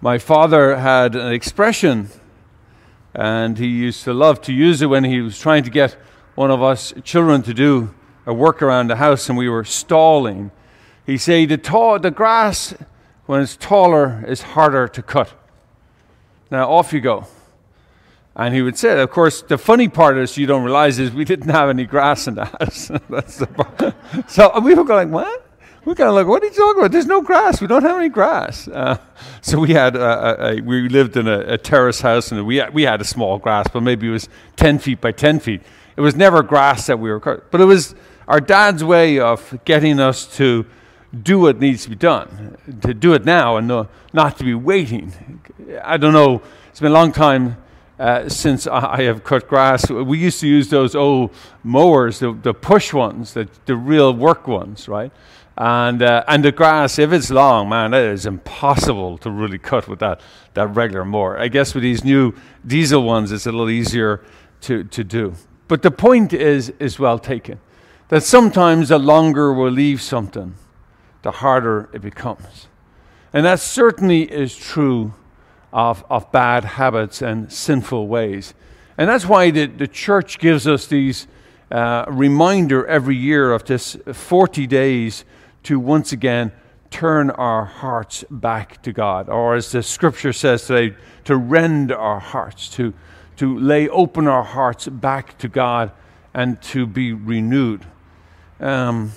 My father had an expression, and he used to love to use it when he was trying to get one of us children to do a work around the house and we were stalling. He said, the, tall, the grass, when it's taller, is harder to cut. Now, off you go. And he would say, of course, the funny part is you don't realize is we didn't have any grass in the house. That's the part. So we were going, what? We kind of like, what are you talking about? There's no grass. We don't have any grass. Uh, so we had, a, a, we lived in a, a, terrace house, and we had, we had a small grass, but maybe it was 10 feet by 10 feet. It was never grass that we were but it was our dad's way of getting us to do what needs to be done, to do it now and no, not to be waiting. I don't know. It's been a long time uh, since I have cut grass. We used to use those old mowers, the, the push ones, the, the real work ones, right? And, uh, and the grass, if it's long, man, it is impossible to really cut with that, that regular mower. I guess with these new diesel ones, it's a little easier to, to do. But the point is, is well taken that sometimes the longer we leave something, the harder it becomes. And that certainly is true of, of bad habits and sinful ways. And that's why the, the church gives us these uh, reminder every year of this 40 days to once again turn our hearts back to God, or as the scripture says today, to rend our hearts, to, to lay open our hearts back to God and to be renewed. Um,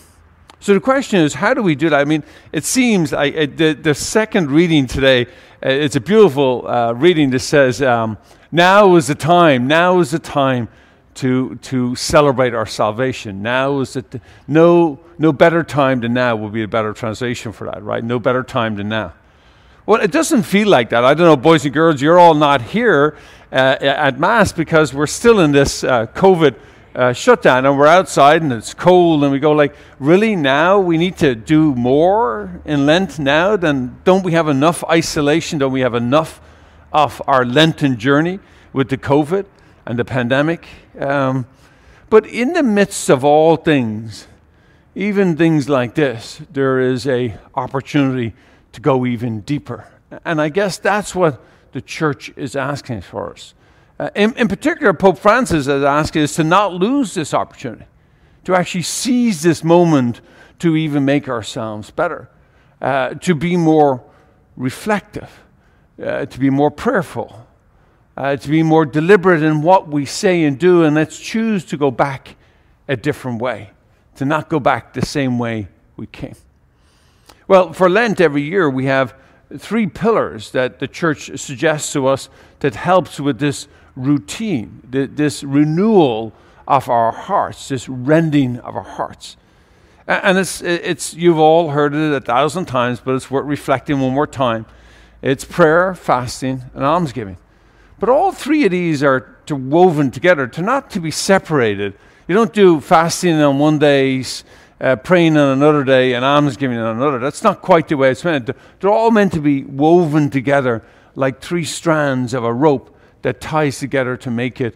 so the question is, how do we do that? I mean, it seems like uh, the, the second reading today, uh, it's a beautiful uh, reading that says, um, Now is the time, now is the time to, to celebrate our salvation. Now is it no, no better time than now would be a better translation for that, right? No better time than now. Well, it doesn't feel like that. I don't know, boys and girls, you're all not here uh, at Mass because we're still in this uh, COVID uh, shutdown and we're outside and it's cold and we go like, really now we need to do more in Lent now? Then don't we have enough isolation? Don't we have enough of our Lenten journey with the COVID? And the pandemic. Um, but in the midst of all things, even things like this, there is a opportunity to go even deeper. And I guess that's what the church is asking for us. Uh, in, in, particular, Pope Francis is asking us to not lose this opportunity, to actually seize this moment to even make ourselves better, uh, to be more reflective, uh, to be more prayerful, uh, to be more deliberate in what we say and do, and let's choose to go back a different way, to not go back the same way we came. Well, for Lent every year, we have three pillars that the church suggests to us that helps with this routine, this renewal of our hearts, this rending of our hearts. And it's, it's, you've all heard it a thousand times, but it's worth reflecting one more time. It's prayer, fasting, and almsgiving. But all three of these are to woven together, to not to be separated. You don't do fasting on one day, uh, praying on another day, and almsgiving on another. That's not quite the way it's meant. They're all meant to be woven together like three strands of a rope that ties together to make it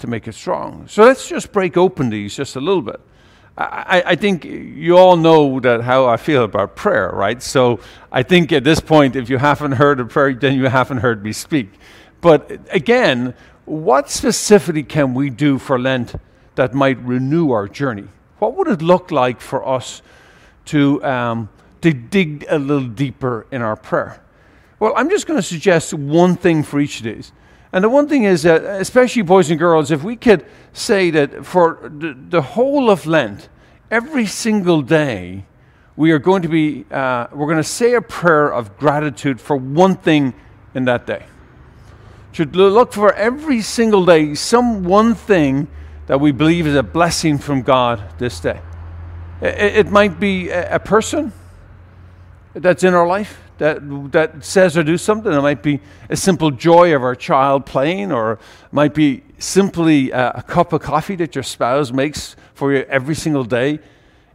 to make it strong. So let's just break open these just a little bit. I, I, think you all know that how I feel about prayer, right? So I think at this point, if you haven't heard a prayer, then you haven't heard me speak. But again, what specifically can we do for Lent that might renew our journey? What would it look like for us to, um, to dig a little deeper in our prayer? Well, I'm just going to suggest one thing for each of these. And the one thing is that, especially boys and girls, if we could say that for the, the whole of Lent, every single day, we are going to be, uh, we're going to say a prayer of gratitude for one thing in that day should look for every single day some one thing that we believe is a blessing from God this day. It, might be a person that's in our life that, that says or do something. It might be a simple joy of our child playing, or it might be simply a, a cup of coffee that your spouse makes for you every single day,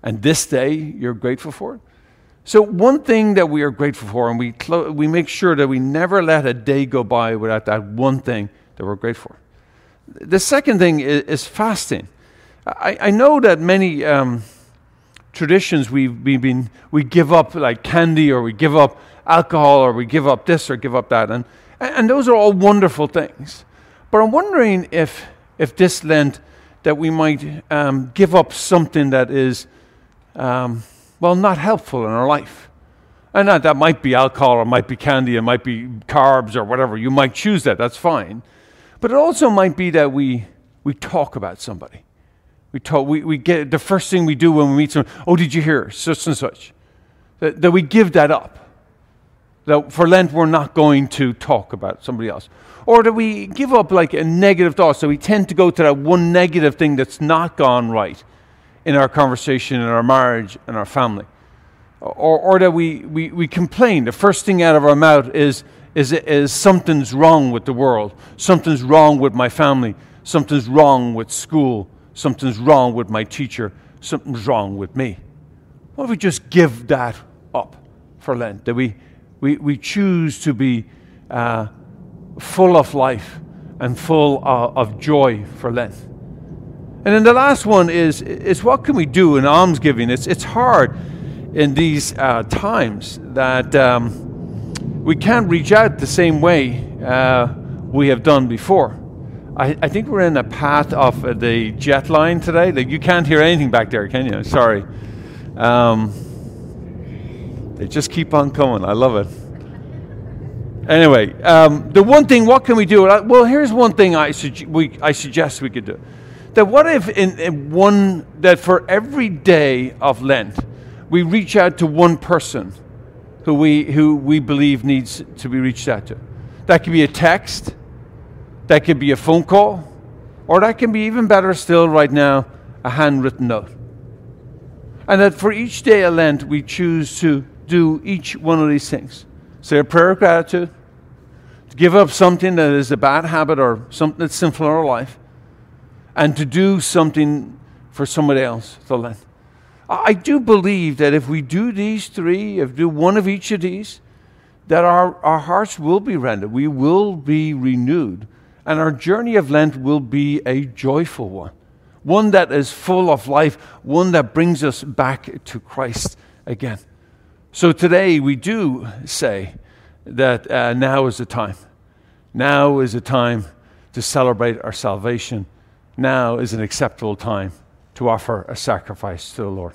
and this day you're grateful for it. So, one thing that we are grateful for, and we, clo- we make sure that we never let a day go by without that one thing that we're grateful for. The second thing is, is fasting. I, I, know that many um, traditions we've, we've been, we give up like candy or we give up alcohol or we give up this or give up that. And, and those are all wonderful things. But I'm wondering if, if this Lent that we might um, give up something that is, um, well, not helpful in our life. And that, that might be alcohol, or might be candy, it might be carbs, or whatever. You might choose that, that's fine. But it also might be that we, we talk about somebody. We, talk, we, we get the first thing we do when we meet someone, oh, did you hear such and such? That, that we give that up. That for Lent, we're not going to talk about somebody else. Or that we give up like a negative thought. So we tend to go to that one negative thing that's not gone right in our conversation, in our marriage, in our family. Or, or that we, we, we complain. The first thing out of our mouth is, is, is something's wrong with the world, something's wrong with my family, something's wrong with school, something's wrong with my teacher, something's wrong with me. What if we just give that up for Lent? That we, we, we choose to be uh, full of life and full of, of joy for Lent. And then the last one is, is what can we do in almsgiving? It's, it's hard in these uh, times that um, we can't reach out the same way uh, we have done before. I, I, think we're in a path of uh, the jet line today. Like you can't hear anything back there, can you? Sorry. Um, they just keep on coming. I love it. Anyway, um, the one thing, what can we do? Well, here's one thing I, we, I suggest we could do. That what if in, in one, that for every day of Lent, we reach out to one person who we, who we believe needs to be reached out to. That could be a text, that could be a phone call, or that can be even better still right now, a handwritten note. And that for each day of Lent, we choose to do each one of these things. Say a prayer of gratitude, to give up something that is a bad habit or something that's sinful in our life, and to do something for somebody else. I do believe that if we do these three, if we do one of each of these, that our, our hearts will be rendered. We will be renewed. And our journey of Lent will be a joyful one, one that is full of life, one that brings us back to Christ again. So today we do say that uh, now is the time. Now is the time to celebrate our salvation. Now is an acceptable time to offer a sacrifice to the Lord.